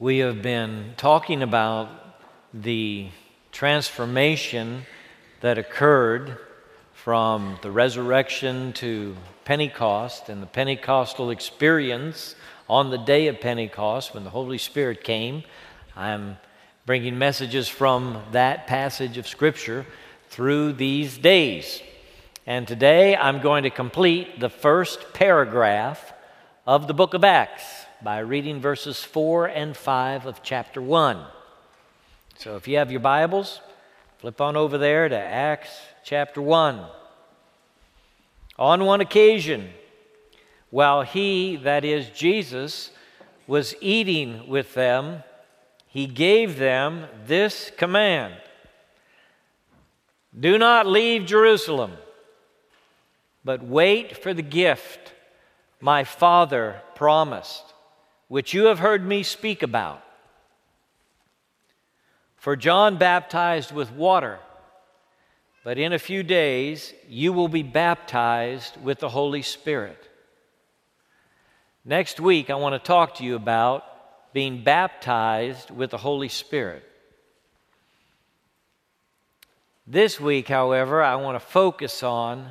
We have been talking about the transformation that occurred from the resurrection to Pentecost and the Pentecostal experience on the day of Pentecost when the Holy Spirit came. I'm bringing messages from that passage of Scripture through these days. And today I'm going to complete the first paragraph of the book of Acts by reading verses 4 and 5 of chapter 1. So if you have your Bibles, flip on over there to Acts chapter 1. On one occasion, while he, that is Jesus, was eating with them, he gave them this command Do not leave Jerusalem, but wait for the gift my Father promised, which you have heard me speak about. For John baptized with water, but in a few days you will be baptized with the Holy Spirit. Next week, I want to talk to you about being baptized with the Holy Spirit. This week, however, I want to focus on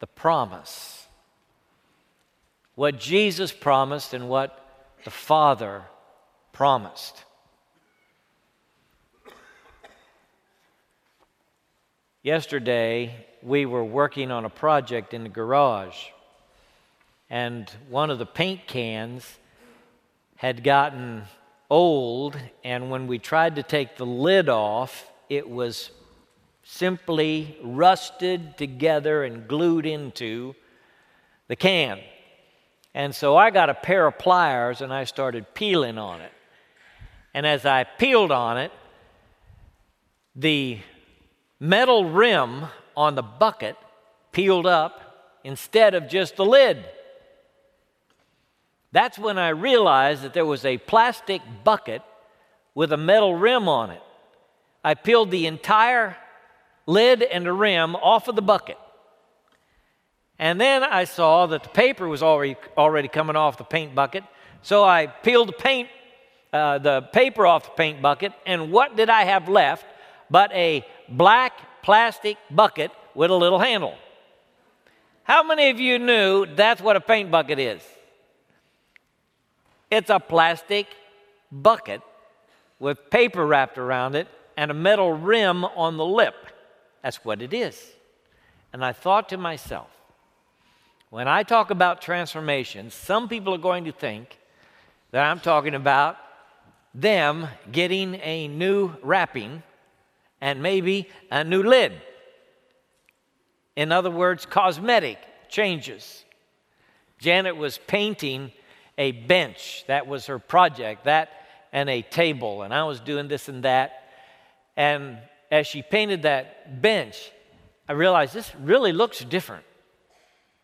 the promise. What Jesus promised and what the Father promised. Yesterday, we were working on a project in the garage, and one of the paint cans had gotten old, and when we tried to take the lid off, it was simply rusted together and glued into the can. And so I got a pair of pliers and I started peeling on it. And as I peeled on it, the metal rim on the bucket peeled up instead of just the lid. That's when I realized that there was a plastic bucket with a metal rim on it. I peeled the entire lid and the rim off of the bucket. And then I saw that the paper was already, already coming off the paint bucket. So I peeled the paint, uh, the paper off the paint bucket, and what did I have left but a black plastic bucket with a little handle? How many of you knew that's what a paint bucket is? It's a plastic bucket with paper wrapped around it and a metal rim on the lip. That's what it is. And I thought to myself, when I talk about transformation, some people are going to think that I'm talking about them getting a new wrapping and maybe a new lid. In other words, cosmetic changes. Janet was painting a bench. That was her project, that and a table. And I was doing this and that. And as she painted that bench, I realized this really looks different.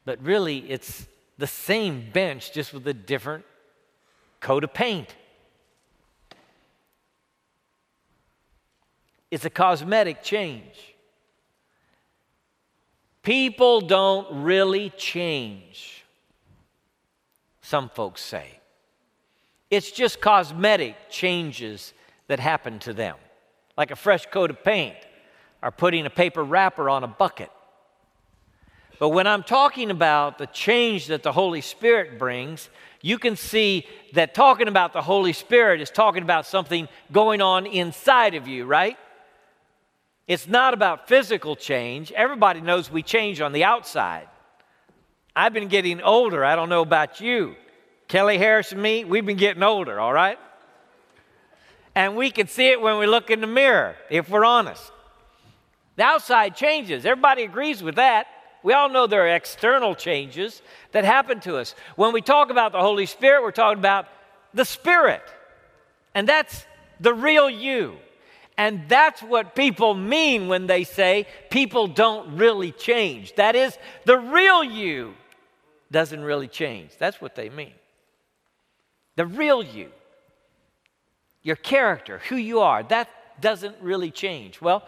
But really, it's the same bench, just with a different coat of paint. It's a cosmetic change. People don't really change some folks say. It's just cosmetic changes that happen to them, like a fresh coat of paint or putting a paper wrapper on a bucket. But when I'm talking about the change that the Holy Spirit brings, you can see that talking about the Holy Spirit is talking about something going on inside of you, right? It's not about physical change. Everybody knows we change on the outside. I've been getting older. I don't know about you. Kelly Harris and me, we've been getting older, all right? And we can see it when we look in the mirror, if we're honest. The outside changes. Everybody agrees with that. We all know there are external changes that happen to us. When we talk about the Holy Spirit, we're talking about the Spirit. And that's the real you. And that's what people mean when they say people don't really change. That is, the real you doesn't really change. That's what they mean. The real you, your character, who you are, that doesn't really change. Well,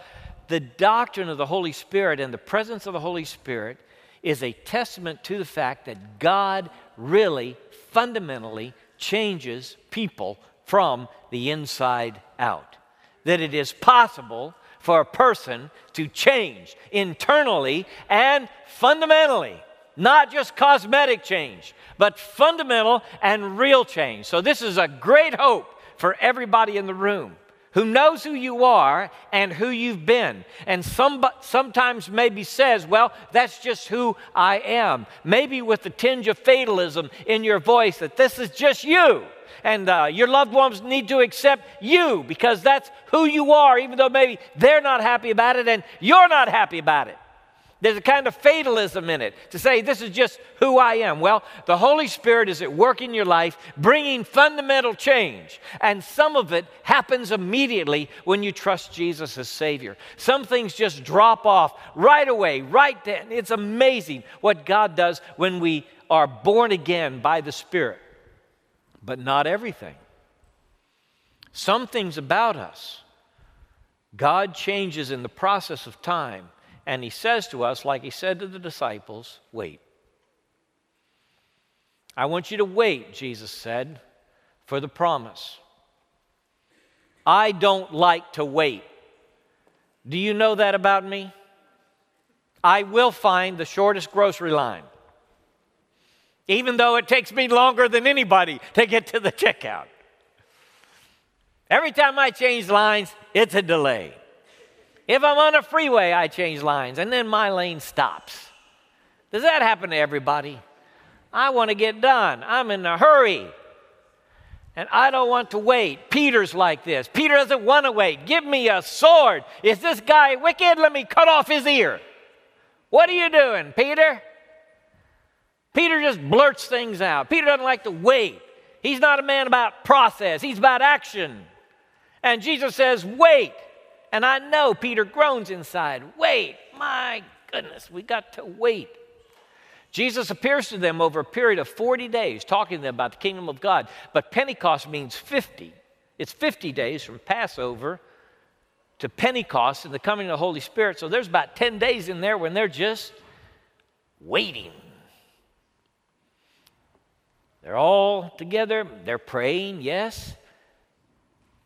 the doctrine of the Holy Spirit and the presence of the Holy Spirit is a testament to the fact that God really fundamentally changes people from the inside out. That it is possible for a person to change internally and fundamentally. Not just cosmetic change, but fundamental and real change. So, this is a great hope for everybody in the room who knows who you are and who you've been. And some, sometimes maybe says, well, that's just who I am. Maybe with the tinge of fatalism in your voice that this is just you. And uh, your loved ones need to accept you because that's who you are, even though maybe they're not happy about it and you're not happy about it. There's a kind of fatalism in it to say, this is just who I am. Well, the Holy Spirit is at work in your life, bringing fundamental change. And some of it happens immediately when you trust Jesus as Savior. Some things just drop off right away, right then. It's amazing what God does when we are born again by the Spirit. But not everything. Some things about us, God changes in the process of time and he says to us, like he said to the disciples, wait. I want you to wait, Jesus said, for the promise. I don't like to wait. Do you know that about me? I will find the shortest grocery line, even though it takes me longer than anybody to get to the checkout. Every time I change lines, it's a delay. If I'm on a freeway, I change lines and then my lane stops. Does that happen to everybody? I want to get done. I'm in a hurry. And I don't want to wait. Peter's like this. Peter doesn't want to wait. Give me a sword. Is this guy wicked? Let me cut off his ear. What are you doing, Peter? Peter just blurts things out. Peter doesn't like to wait. He's not a man about process, he's about action. And Jesus says, Wait. And I know Peter groans inside. Wait, my goodness, we got to wait. Jesus appears to them over a period of 40 days, talking to them about the kingdom of God. But Pentecost means 50. It's 50 days from Passover to Pentecost and the coming of the Holy Spirit. So there's about 10 days in there when they're just waiting. They're all together, they're praying, yes.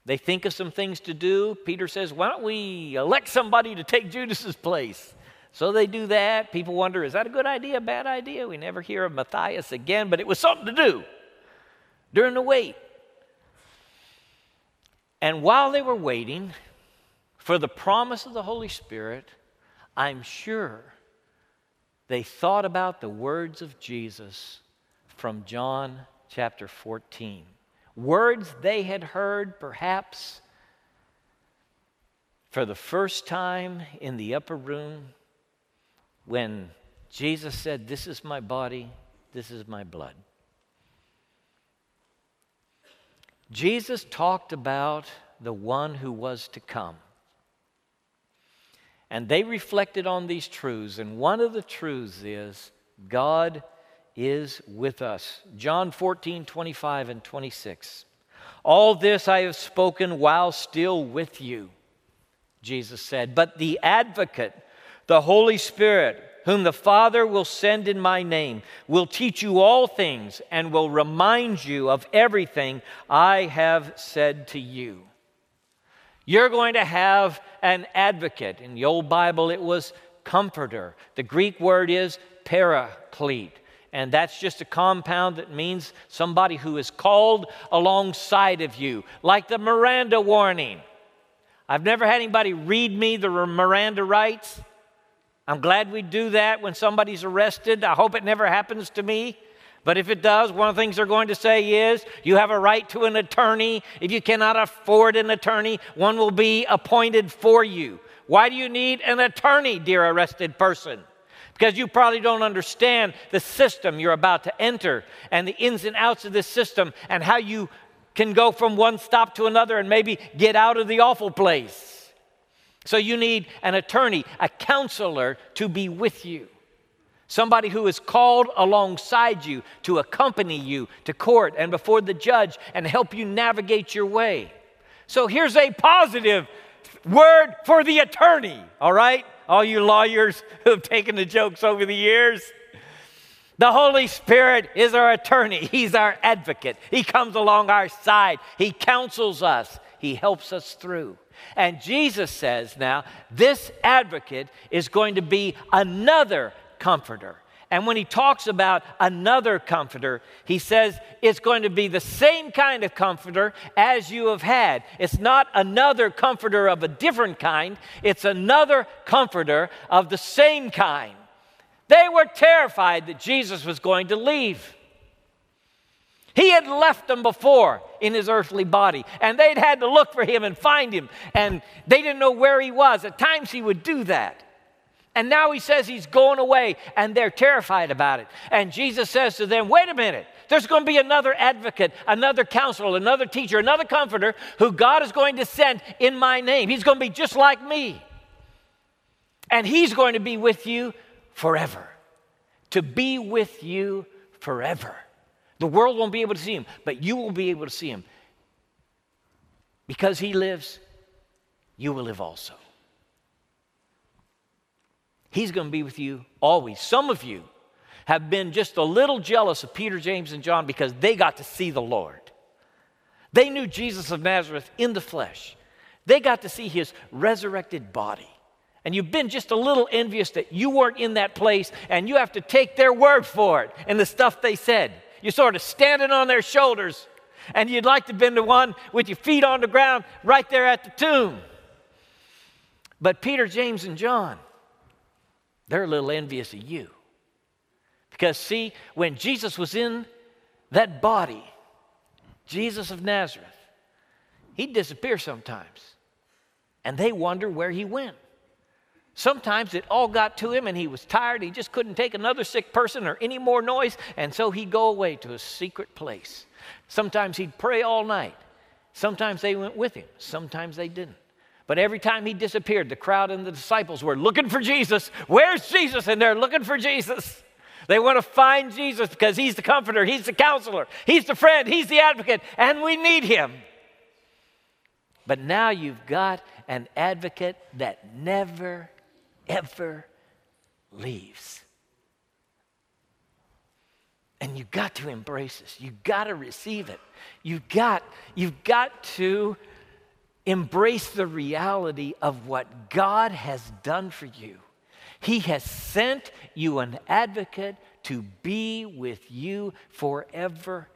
They think of some things to do. Peter says, Why don't we elect somebody to take Judas's place? So they do that. People wonder, is that a good idea, a bad idea? We never hear of Matthias again, but it was something to do during the wait. And while they were waiting for the promise of the Holy Spirit, I'm sure they thought about the words of Jesus from John chapter 14 words they had heard perhaps for the first time in the upper room when Jesus said, This is my body, this is my blood. Jesus talked about the one who was to come. And they reflected on these truths, and one of the truths is God is with us. John 14, 25 and 26. All this I have spoken while still with you, Jesus said. But the advocate, the Holy Spirit, whom the Father will send in my name, will teach you all things and will remind you of everything I have said to you. You're going to have an advocate. In the Old Bible, it was comforter. The Greek word is paraclete and that's just a compound that means somebody who is called alongside of you, like the Miranda warning. I've never had anybody read me the Miranda rights. I'm glad we do that when somebody's arrested. I hope it never happens to me. But if it does, one of the things they're going to say is you have a right to an attorney. If you cannot afford an attorney, one will be appointed for you. Why do you need an attorney, dear arrested person? Because you probably don't understand the system you're about to enter and the ins and outs of this system and how you can go from one stop to another and maybe get out of the awful place. So you need an attorney, a counselor to be with you. Somebody who is called alongside you to accompany you to court and before the judge and help you navigate your way. So here's a positive word for the attorney, all right? All you lawyers who have taken the jokes over the years. The Holy Spirit is our attorney. He's our advocate. He comes along our side. He counsels us. He helps us through. And Jesus says now, this advocate is going to be another comforter. And when he talks about another comforter, he says it's going to be the same kind of comforter as you have had. It's not another comforter of a different kind, it's another comforter of the same kind. They were terrified that Jesus was going to leave. He had left them before in his earthly body, and they'd had to look for him and find him, and they didn't know where he was. At times he would do that. And now he says he's going away, and they're terrified about it. And Jesus says to them, Wait a minute, there's going to be another advocate, another counselor, another teacher, another comforter who God is going to send in my name. He's going to be just like me. And he's going to be with you forever. To be with you forever. The world won't be able to see him, but you will be able to see him. Because he lives, you will live also. He's going to be with you always. Some of you have been just a little jealous of Peter, James, and John because they got to see the Lord. They knew Jesus of Nazareth in the flesh, they got to see his resurrected body. And you've been just a little envious that you weren't in that place and you have to take their word for it and the stuff they said. You're sort of standing on their shoulders, and you'd like to have been the one with your feet on the ground right there at the tomb. But Peter, James, and John, they're a little envious of you. Because, see, when Jesus was in that body, Jesus of Nazareth, he'd disappear sometimes. And they wonder where he went. Sometimes it all got to him and he was tired. He just couldn't take another sick person or any more noise, and so he'd go away to a secret place. Sometimes he'd pray all night. Sometimes they went with him, sometimes they didn't. But every time he disappeared, the crowd and the disciples were looking for Jesus. Where's Jesus? And they're looking for Jesus. They want to find Jesus because he's the comforter, he's the counselor, he's the friend, he's the advocate, and we need him. But now you've got an advocate that never ever leaves. And you've got to embrace this. You've got to receive it. You've got, you've got to embrace the reality of what God has done for you. He has sent you an advocate to be with you forever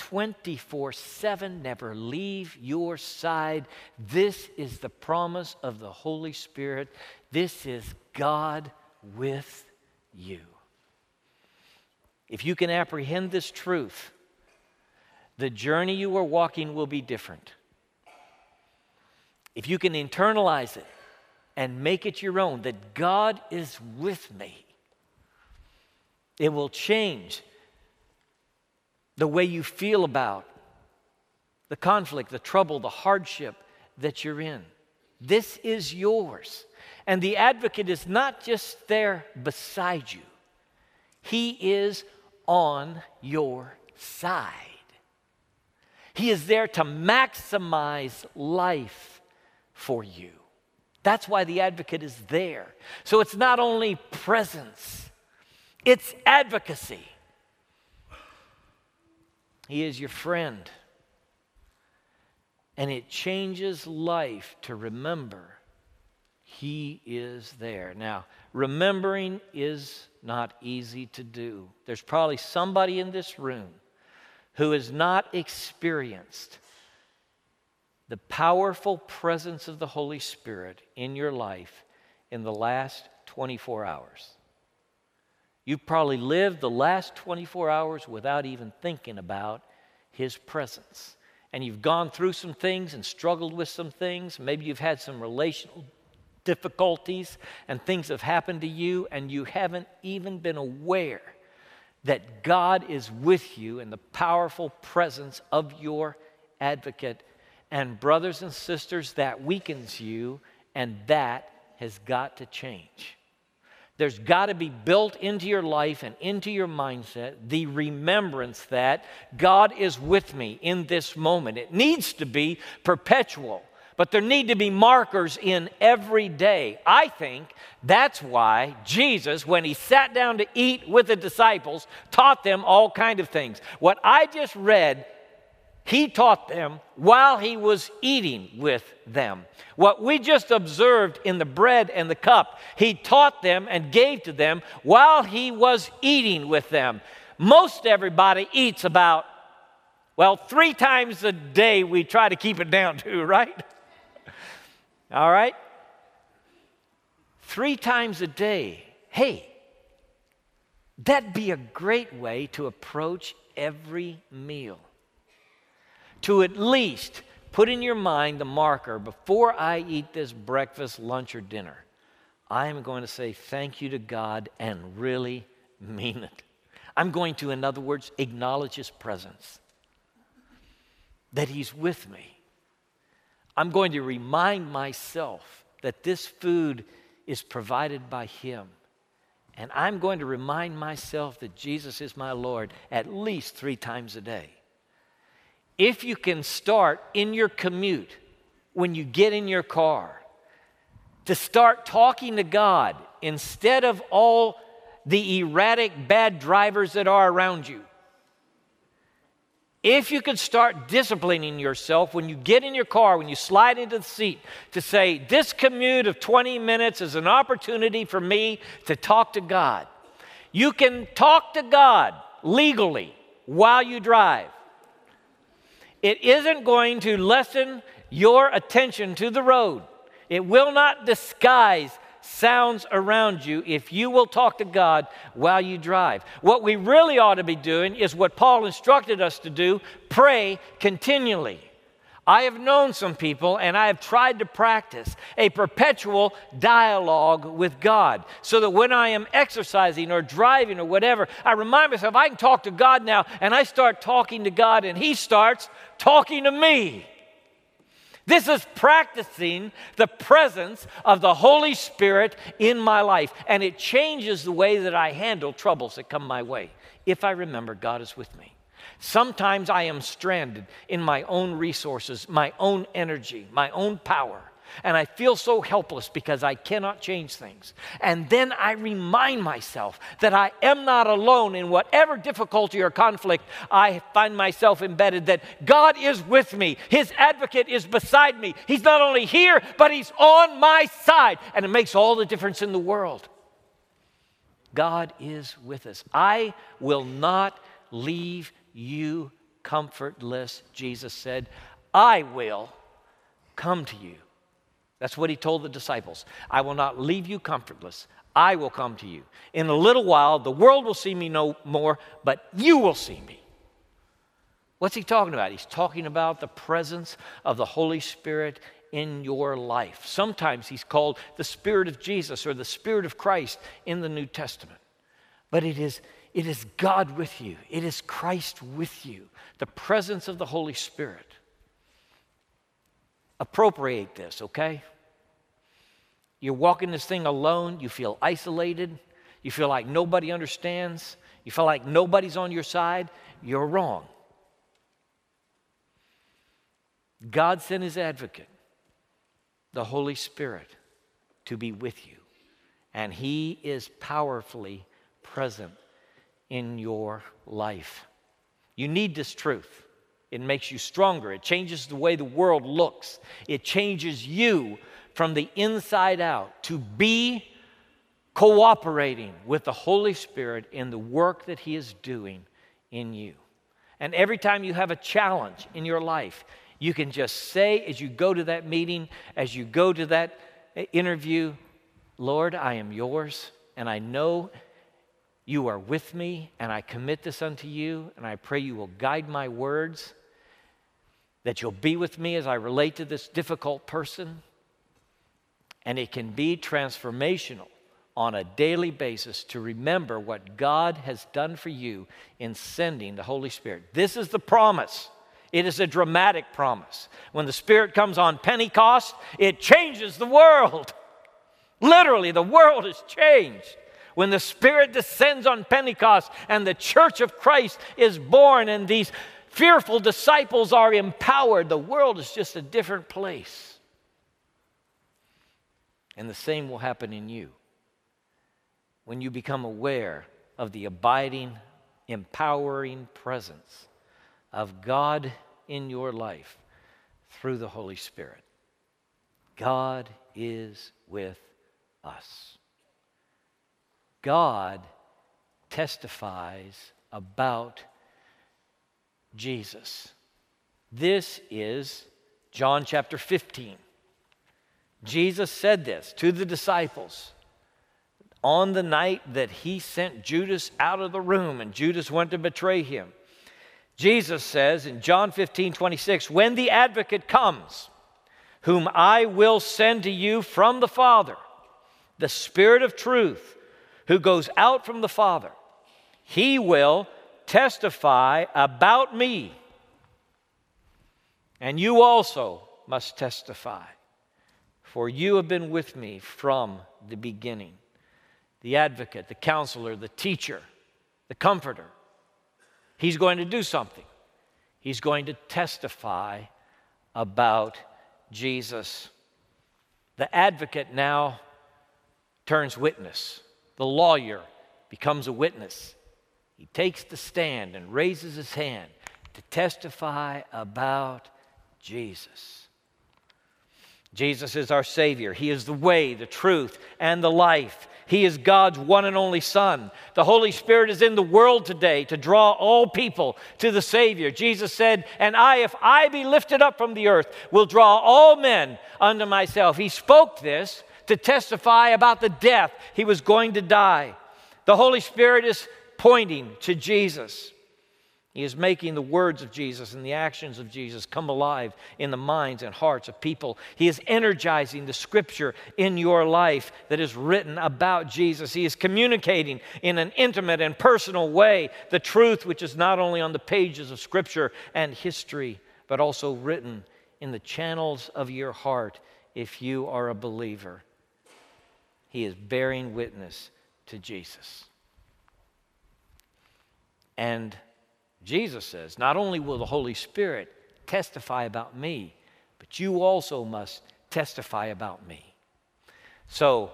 24 7, never leave your side. This is the promise of the Holy Spirit. This is God with you. If you can apprehend this truth, the journey you are walking will be different. If you can internalize it and make it your own, that God is with me, it will change the way you feel about the conflict, the trouble, the hardship that you're in. This is yours. And the advocate is not just there beside you, he is on your side. He is there to maximize life for you. That's why the advocate is there. So it's not only presence, it's advocacy. He is your friend. And it changes life to remember He is there. Now, remembering is not easy to do. There's probably somebody in this room who has not experienced the powerful presence of the Holy Spirit in your life in the last 24 hours. You've probably lived the last 24 hours without even thinking about His presence. And you've gone through some things and struggled with some things. Maybe you've had some relational difficulties and things have happened to you, and you haven't even been aware that God is with you in the powerful presence of your advocate. And, brothers and sisters, that weakens you, and that has got to change. There's got to be built into your life and into your mindset the remembrance that God is with me in this moment. It needs to be perpetual. but there need to be markers in every day. I think that's why Jesus, when he sat down to eat with the disciples, taught them all kind of things. What I just read, he taught them while he was eating with them. What we just observed in the bread and the cup, he taught them and gave to them while he was eating with them. Most everybody eats about, well, three times a day we try to keep it down to, right? All right? Three times a day. Hey, that'd be a great way to approach every meal. To at least put in your mind the marker before I eat this breakfast, lunch, or dinner, I am going to say thank you to God and really mean it. I'm going to, in other words, acknowledge His presence, that He's with me I'm going to remind myself that this food is provided by Him. And I'm going to remind myself that Jesus is my Lord at least three times a day. If you can start in your commute, when you get in your car, to start talking to God instead of all the erratic bad drivers that are around you. If you could start disciplining yourself when you get in your car, when you slide into the seat, to say, This commute of 20 minutes is an opportunity for me to talk to God. You can talk to God legally while you drive. It isn't going to lessen your attention to the road, it will not disguise sounds around you if you will talk to God while you drive. What we really ought to be doing is what Paul instructed us to do pray continually. I have known some people and I have tried to practice a perpetual dialogue with God so that when I am exercising or driving or whatever, I remind myself I can talk to God now and I start talking to God and He starts talking to me. This is practicing the presence of the Holy Spirit in my life, and it changes the way that I handle troubles that come my way if I remember God is with me. Sometimes I am stranded in my own resources, my own energy, my own power and I feel so helpless because I cannot change things. And then I remind myself that I am not alone in whatever difficulty or conflict I find myself embedded, that God is with me. His advocate is beside me. He's not only here, but He's on my side. And it makes all the difference in the world. God is with us. I will not leave you comfortless, Jesus said. I will come to you. That's what he told the disciples. I will not leave you comfortless. I will come to you. In a little while, the world will see me no more, but you will see me. What's he talking about? He's talking about the presence of the Holy Spirit in your life. Sometimes he's called the Spirit of Jesus or the Spirit of Christ in the New Testament. But it is, it is God with you, it is Christ with you, the presence of the Holy Spirit. Appropriate this, okay? You're walking this thing alone, you feel isolated, you feel like nobody understands, you feel like nobody's on your side, you're wrong. God sent his advocate, the Holy Spirit, to be with you, and he is powerfully present in your life. You need this truth. It makes you stronger. It changes the way the world looks. It changes you from the inside out to be cooperating with the Holy Spirit in the work that He is doing in you. And every time you have a challenge in your life, you can just say as you go to that meeting, as you go to that interview, Lord, I am yours, and I know you are with me, and I commit this unto you, and I pray you will guide my words that you'll be with me as I relate to this difficult person. And it can be transformational on a daily basis to remember what God has done for you in sending the Holy Spirit. This is the promise. It is a dramatic promise. When the Spirit comes on Pentecost, it changes the world. Literally, the world is changed. When the Spirit descends on Pentecost and the church of Christ is born, and these fearful disciples are empowered. The world is just a different place. And the same will happen in you when you become aware of the abiding, empowering presence of God in your life through the Holy Spirit. God is with us. God testifies about Jesus. This is John chapter 15. Jesus said this to the disciples on the night that he sent Judas out of the room and Judas went to betray him. Jesus says in John 15, 26, when the advocate comes, whom I will send to you from the Father, the Spirit of truth, who goes out from the Father, he will testify about me. And you also must testify, for you have been with me from the beginning. The advocate, the counselor, the teacher, the comforter He's going to do something. He's going to testify about Jesus. The advocate now turns witness. The lawyer becomes a witness. He takes the stand and raises his hand to testify about Jesus. Jesus is our Savior. He is the way, the truth, and the life. He is God's one and only Son. The Holy Spirit is in the world today to draw all people to the Savior. Jesus said, And I, if I be lifted up from the earth, will draw all men unto myself. He spoke this to testify about the death he was going to die. The Holy Spirit is pointing to Jesus. He is making the words of Jesus and the actions of Jesus come alive in the minds and hearts of people. He is energizing the scripture in your life that is written about Jesus. He is communicating in an intimate and personal way the truth which is not only on the pages of scripture and history, but also written in the channels of your heart if you are a believer. He is bearing witness to Jesus. And Jesus says, Not only will the Holy Spirit testify about me, but you also must testify about me. So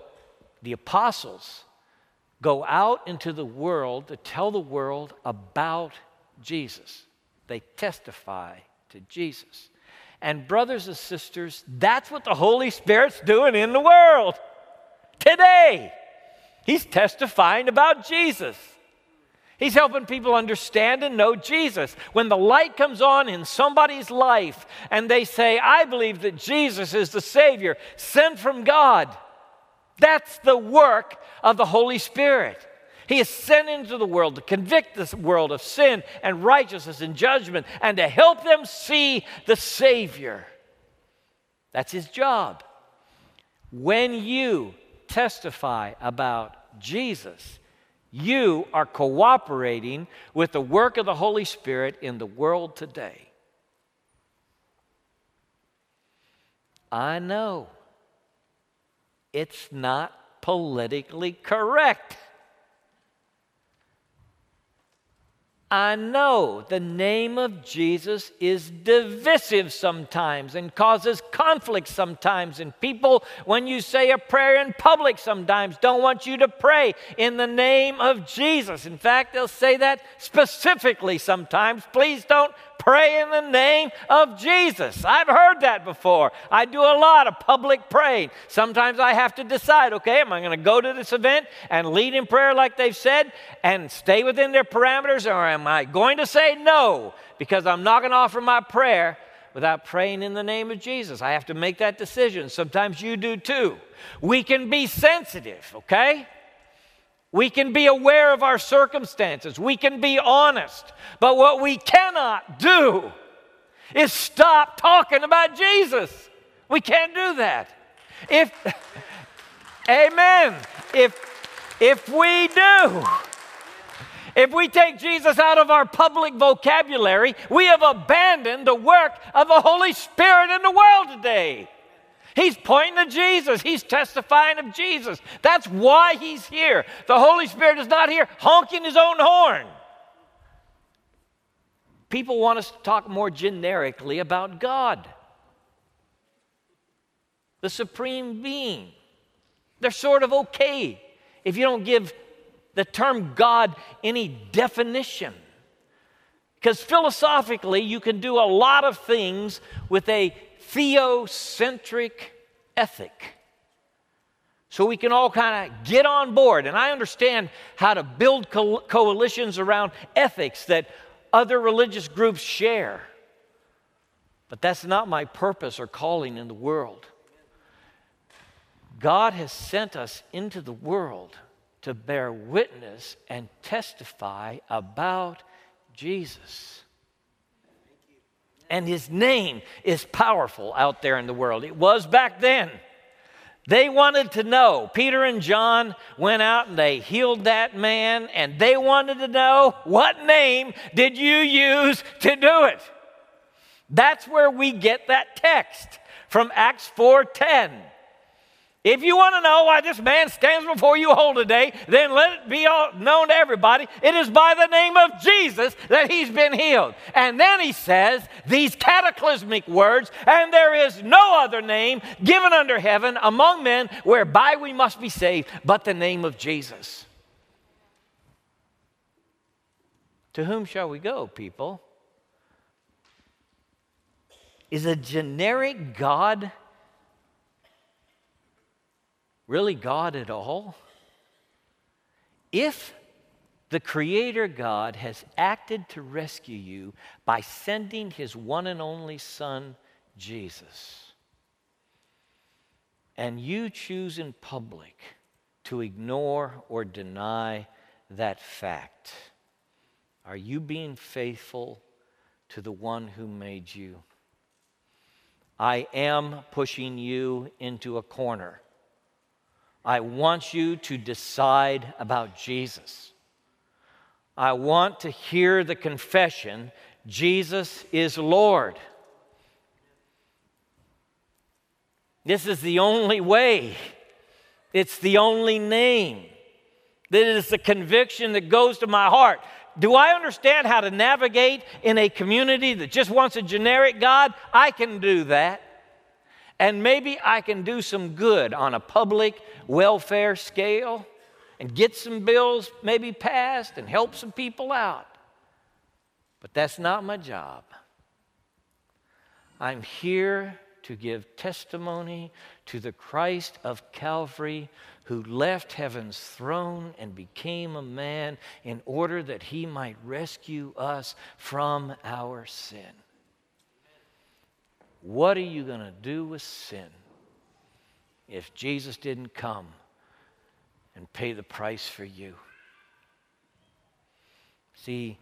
the apostles go out into the world to tell the world about Jesus. They testify to Jesus. And, brothers and sisters, that's what the Holy Spirit's doing in the world today. He's testifying about Jesus. He's helping people understand and know Jesus. When the light comes on in somebody's life and they say, I believe that Jesus is the Savior sent from God, that's the work of the Holy Spirit. He is sent into the world to convict this world of sin and righteousness and judgment and to help them see the Savior. That's his job. When you testify about Jesus, you are cooperating with the work of the Holy Spirit in the world today. I know it's not politically correct. I know the name of Jesus is divisive sometimes and causes conflict sometimes. And people, when you say a prayer in public, sometimes don't want you to pray in the name of Jesus. In fact, they'll say that specifically sometimes. Please don't pray in the name of Jesus. I've heard that before. I do a lot of public praying. Sometimes I have to decide okay, am I going to go to this event and lead in prayer like they've said and stay within their parameters, or am I going to say no because I'm not going to offer my prayer? Without praying in the name of Jesus. I have to make that decision. Sometimes you do too. We can be sensitive, okay? We can be aware of our circumstances. We can be honest. But what we cannot do is stop talking about Jesus. We can't do that. If, amen. If, if we do, if we take Jesus out of our public vocabulary, we have abandoned the work of the Holy Spirit in the world today. He's pointing to Jesus. He's testifying of Jesus. That's why he's here. The Holy Spirit is not here honking his own horn. People want us to talk more generically about God, the supreme being, They're sort of okay if you don't give the term God any definition. Because philosophically, you can do a lot of things with a theocentric ethic. So we can all kind of get on board. And I understand how to build co- coalitions around ethics that other religious groups share. But that's not my purpose or calling in the world. God has sent us into the world to bear witness and testify about Jesus. And his name is powerful out there in the world. It was back then. They wanted to know. Peter and John went out and they healed that man, and they wanted to know what name did you use to do it? That's where we get that text from Acts 4:10. If you want to know why this man stands before you whole today, then let it be known to everybody. It is by the name of Jesus that he's been healed. And then he says these cataclysmic words, and there is no other name given under heaven among men whereby we must be saved but the name of Jesus. To whom shall we go, people? Is a generic God really God at all? If the Creator God has acted to rescue you by sending His one and only Son, Jesus, and you choose in public to ignore or deny that fact, are you being faithful to the one who made you? I am pushing you into a corner. I want you to decide about Jesus. I want to hear the confession Jesus is Lord. This is the only way, it's the only name. This is the conviction that goes to my heart. Do I understand how to navigate in a community that just wants a generic God? I can do that. And maybe I can do some good on a public welfare scale and get some bills maybe passed and help some people out. But that's not my job. I'm here to give testimony to the Christ of Calvary who left heaven's throne and became a man in order that he might rescue us from our sin. What are you going to do with sin if Jesus didn't come and pay the price for you? See,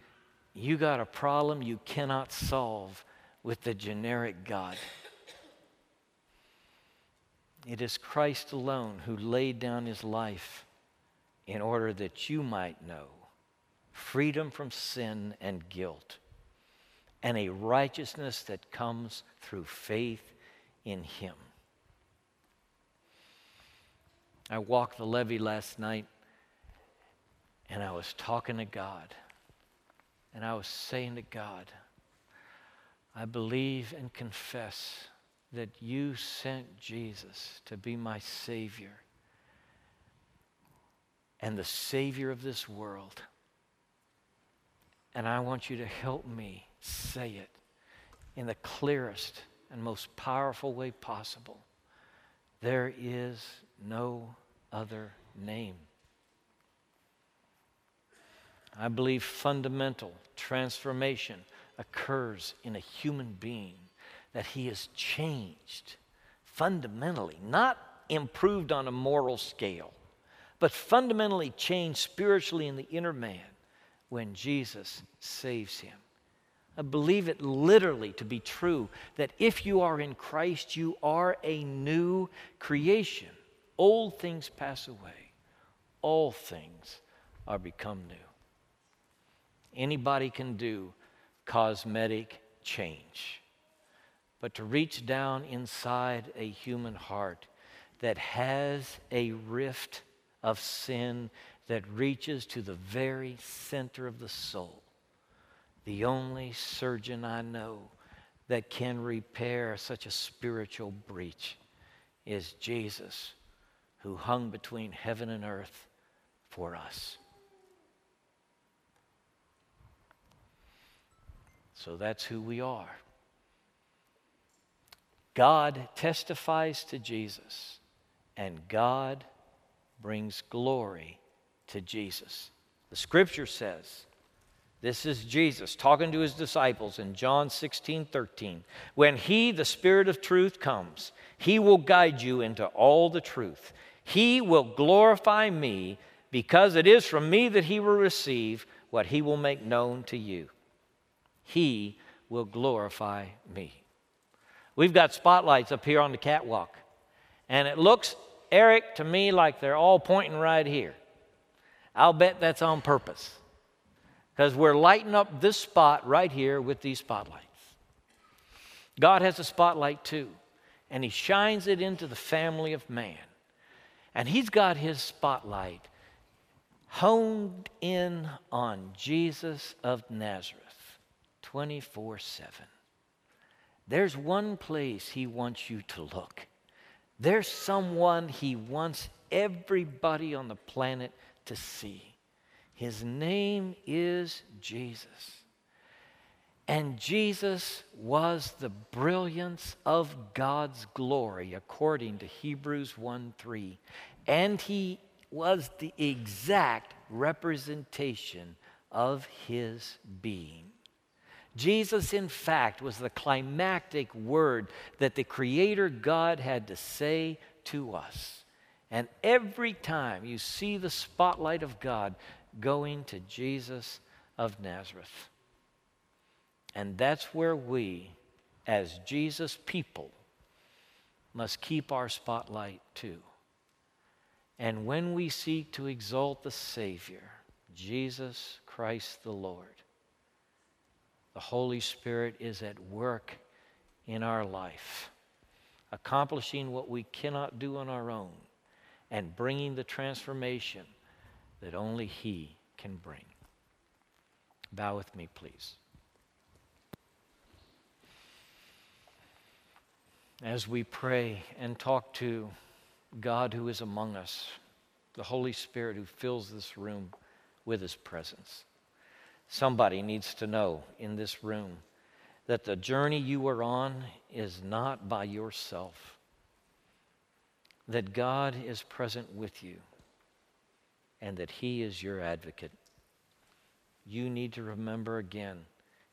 you got a problem you cannot solve with the generic God. It is Christ alone who laid down his life in order that you might know freedom from sin and guilt and a righteousness that comes through faith in Him. I walked the levee last night and I was talking to God. And I was saying to God, I believe and confess that you sent Jesus to be my Savior and the Savior of this world. And I want you to help me say it in the clearest and most powerful way possible. There is no other name. I believe fundamental transformation occurs in a human being, that he is changed fundamentally, not improved on a moral scale, but fundamentally changed spiritually in the inner man when Jesus saves him. I believe it literally to be true that if you are in Christ, you are a new creation. Old things pass away, all things are become new. Anybody can do cosmetic change. But to reach down inside a human heart that has a rift of sin that reaches to the very center of the soul the only surgeon I know that can repair such a spiritual breach is Jesus, who hung between heaven and earth for us. So that's who we are. God testifies to Jesus, and God brings glory to Jesus. The scripture says, this is Jesus talking to his disciples in John 16, 13. When he, the Spirit of truth, comes, he will guide you into all the truth. He will glorify me because it is from me that he will receive what he will make known to you. He will glorify me. We've got spotlights up here on the catwalk, and it looks, Eric, to me like they're all pointing right here. I'll bet that's on purpose because we're lighting up this spot right here with these spotlights. God has a spotlight too, and He shines it into the family of man. And He's got His spotlight honed in on Jesus of Nazareth 24 7. There's one place He wants you to look. There's someone He wants everybody on the planet to see. His name is Jesus. And Jesus was the brilliance of God's glory, according to Hebrews 1 3. And he was the exact representation of his being. Jesus, in fact, was the climactic word that the Creator God had to say to us. And every time you see the spotlight of God going to Jesus of Nazareth. And that's where we, as Jesus people, must keep our spotlight too. And when we seek to exalt the Savior, Jesus Christ the Lord, the Holy Spirit is at work in our life, accomplishing what we cannot do on our own and bringing the transformation that only He can bring. Bow with me, please. As we pray and talk to God who is among us, the Holy Spirit who fills this room with His presence. Somebody needs to know in this room that the journey you are on is not by yourself, that God is present with you, and that He is your advocate. You need to remember again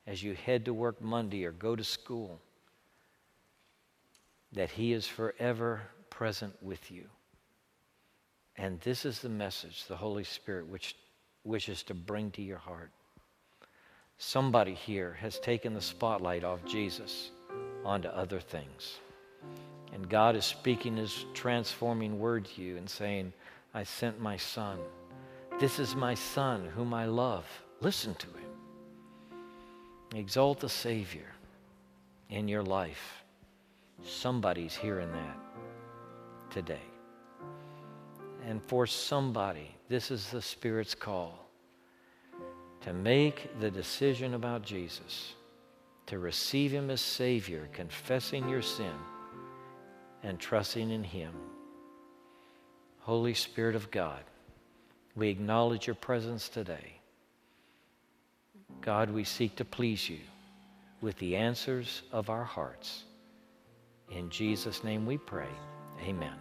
as you head to work Monday or go to school that He is forever present with you. And this is the message the Holy Spirit which wishes to bring to your heart. Somebody here has taken the spotlight off Jesus onto other things. And God is speaking His transforming word to you and saying, I sent my Son. This is my Son whom I love. Listen to Him. Exalt the Savior in your life. Somebody's hearing that today. And for somebody, this is the Spirit's call to make the decision about Jesus, to receive Him as Savior, confessing your sin, and trusting in Him. Holy Spirit of God, we acknowledge your presence today. God, we seek to please you with the answers of our hearts. In Jesus' name we pray. Amen.